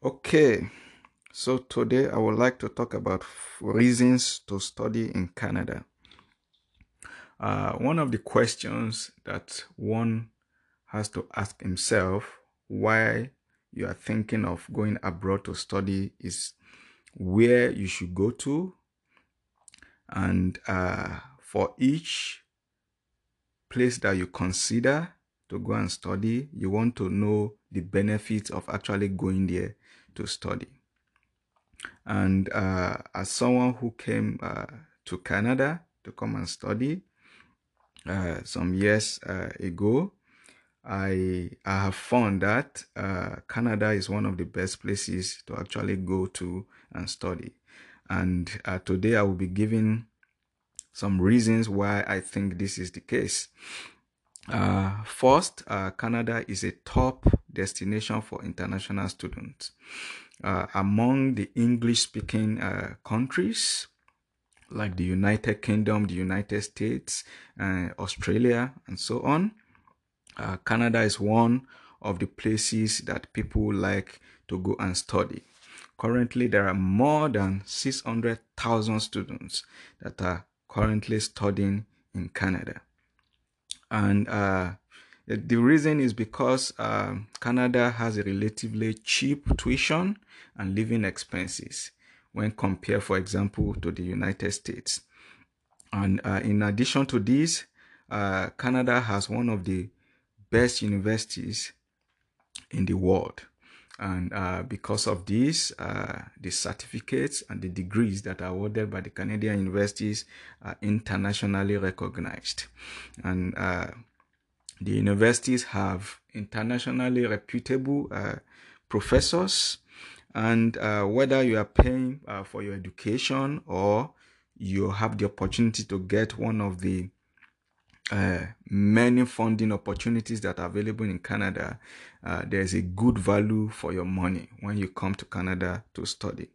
Okay, so today I would like to talk about reasons to study in Canada. Uh, one of the questions that one has to ask himself why you are thinking of going abroad to study is where you should go to, and uh, for each place that you consider to go and study, you want to know the benefits of actually going there to study. And uh, as someone who came uh, to Canada to come and study uh, some years uh, ago, I, I have found that uh, Canada is one of the best places to actually go to and study. And uh, today I will be giving some reasons why I think this is the case. Uh, first, uh, Canada is a top destination for international students. Uh, among the English speaking uh, countries like the United Kingdom, the United States, uh, Australia, and so on, uh, Canada is one of the places that people like to go and study. Currently, there are more than 600,000 students that are currently studying in Canada. And uh, the reason is because uh, Canada has a relatively cheap tuition and living expenses when compared, for example, to the United States. And uh, in addition to this, uh, Canada has one of the best universities in the world. And uh, because of this, uh, the certificates and the degrees that are awarded by the Canadian universities are internationally recognized. And uh, the universities have internationally reputable uh, professors. And uh, whether you are paying uh, for your education or you have the opportunity to get one of the uh, many funding opportunities that are available in Canada, uh, there's a good value for your money when you come to Canada to study.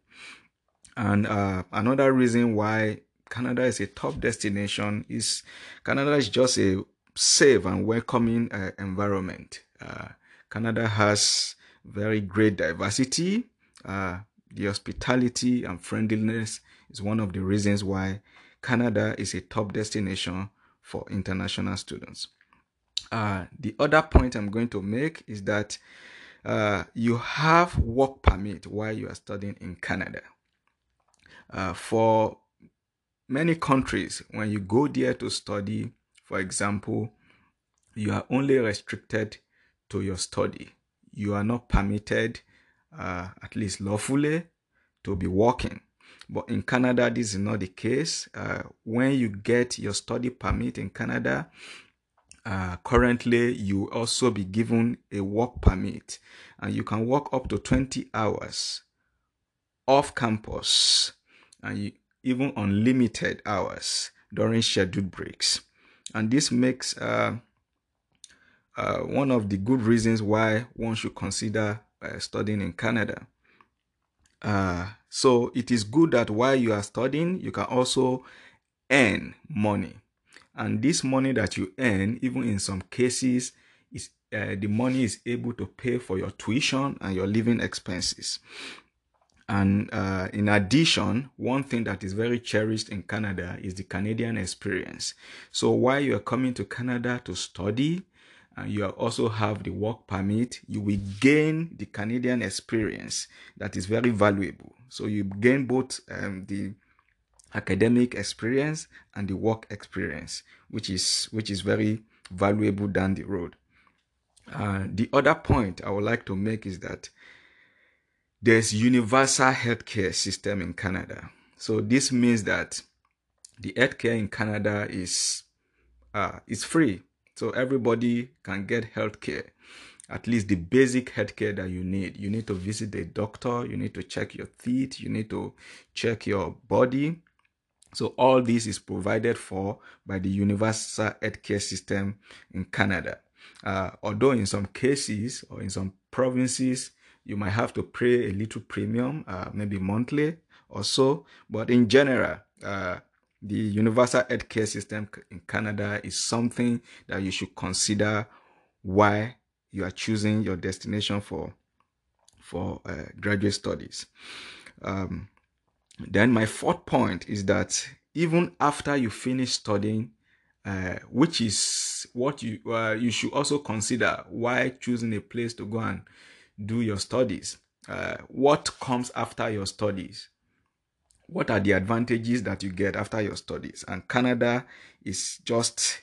And uh, another reason why Canada is a top destination is Canada is just a safe and welcoming uh, environment. Uh, Canada has very great diversity. The hospitality and friendliness is one of the reasons why Canada is a top destination for international students. Uh, the other point I'm going to make is that uh, you have work permit while you are studying in Canada. Uh, for many countries, when you go there to study, for example, you are only restricted to your study. You are not permitted, uh, at least lawfully, to be working. But in Canada, this is not the case. Uh, when you get your study permit in Canada, uh, currently you also be given a work permit and you can work up to 20 hours off campus and you, even unlimited hours during scheduled breaks. And this makes uh, uh, one of the good reasons why one should consider uh, studying in Canada. Uh, so it is good that while you are studying, you can also earn money. And this money that you earn, even in some cases, is uh, the money is able to pay for your tuition and your living expenses. And uh, in addition, one thing that is very cherished in Canada is the Canadian experience. So while you are coming to Canada to study, and you also have the work permit, you will gain the Canadian experience that is very valuable. So you gain both um, the academic experience and the work experience, which is which is very valuable down the road. Uh, the other point I would like to make is that there's universal healthcare system in Canada. So this means that the healthcare in Canada is uh, is free so everybody can get healthcare, at least the basic healthcare that you need. You need to visit a doctor, you need to check your teeth, you need to check your body. So all this is provided for by the universal healthcare system in Canada. Uh, although in some cases or in some provinces, you might have to pay a little premium, uh, maybe monthly or so. But in general, uh, the universal healthcare system in Canada is something that you should consider why you are choosing your destination for for uh, graduate studies. Um, then my fourth point is that even after you finish studying, uh, which is what you uh, you should also consider why choosing a place to go and do your studies. Uh, what comes after your studies? What are the advantages that you get after your studies? And Canada is just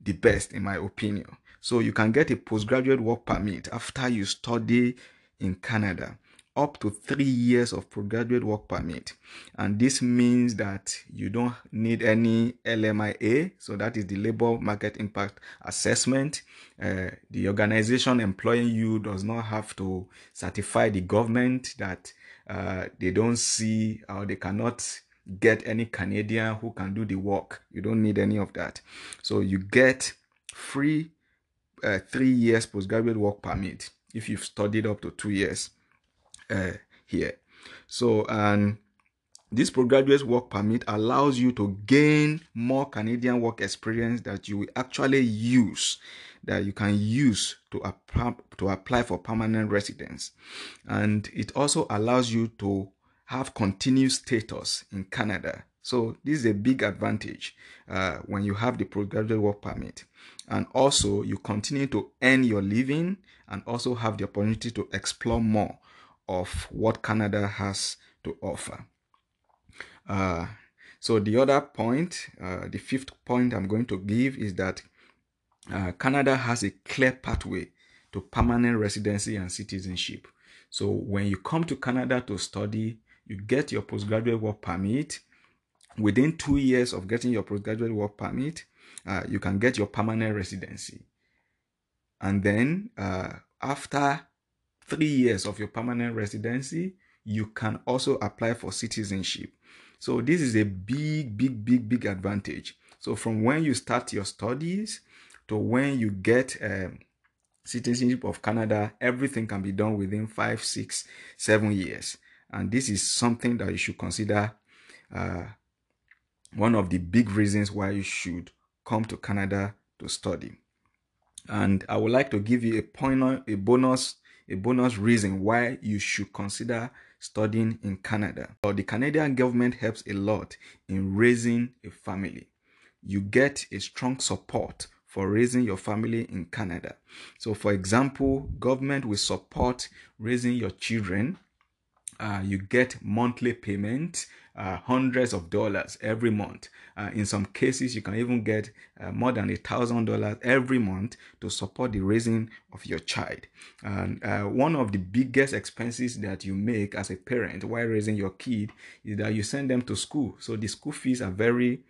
the best, in my opinion. So you can get a postgraduate work permit after you study in Canada up to three years of postgraduate work permit. And this means that you don't need any LMIA, so that is the Labor Market Impact Assessment. Uh, the organization employing you does not have to certify the government that uh, they don't see or they cannot get any Canadian who can do the work. You don't need any of that. So you get free uh, three years postgraduate work permit if you've studied up to two years uh, here. So, and this postgraduate work permit allows you to gain more Canadian work experience that you will actually use, that you can use to, apply, to apply for permanent residence. And it also allows you to have continuous status in Canada. So this is a big advantage uh, when you have the postgraduate work permit. And also you continue to earn your living and also have the opportunity to explore more of what Canada has to offer. Uh, so the other point, uh, the fifth point I'm going to give is that uh, Canada has a clear pathway to permanent residency and citizenship. So when you come to Canada to study, you get your postgraduate work permit. Within two years of getting your postgraduate work permit, uh, you can get your permanent residency. And then uh, after three years of your permanent residency, you can also apply for citizenship. So this is a big, big, big, big advantage. So from when you start your studies to when you get um, citizenship of Canada, everything can be done within five, six, seven years. And this is something that you should consider uh, one of the big reasons why you should come to Canada to study. And I would like to give you a point, a bonus a bonus reason why you should consider studying in Canada. Or the Canadian government helps a lot in raising a family. You get a strong support for raising your family in Canada. So for example, government will support raising your children uh, you get monthly payment, uh, hundreds of dollars every month. Uh, in some cases, you can even get uh, more than a thousand dollars every month to support the raising of your child. And uh, one of the biggest expenses that you make as a parent while raising your kid is that you send them to school. So the school fees are very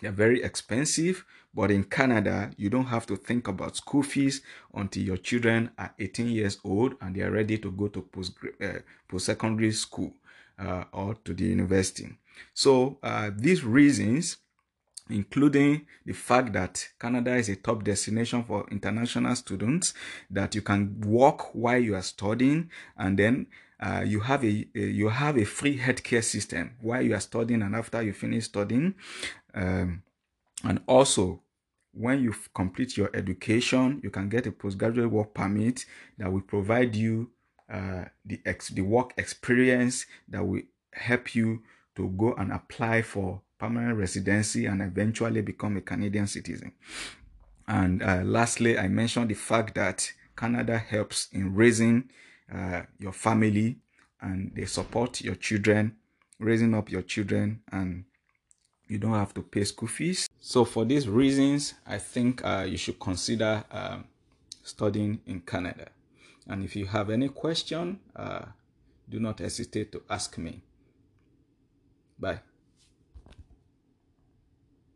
they're very expensive, but in Canada, you don't have to think about school fees until your children are 18 years old and they are ready to go to post uh, post-secondary school uh, or to the university. So uh, these reasons, including the fact that Canada is a top destination for international students, that you can work while you are studying, and then uh, you have a, a, you have a free healthcare system while you are studying and after you finish studying um, and also when you complete your education you can get a postgraduate work permit that will provide you uh, the ex the work experience that will help you to go and apply for permanent residency and eventually become a Canadian citizen. And uh, lastly, I mentioned the fact that Canada helps in raising uh, your family and they support your children, raising up your children, and you don't have to pay school fees. So, for these reasons, I think uh, you should consider um, studying in Canada. And if you have any question, uh, do not hesitate to ask me. Bye.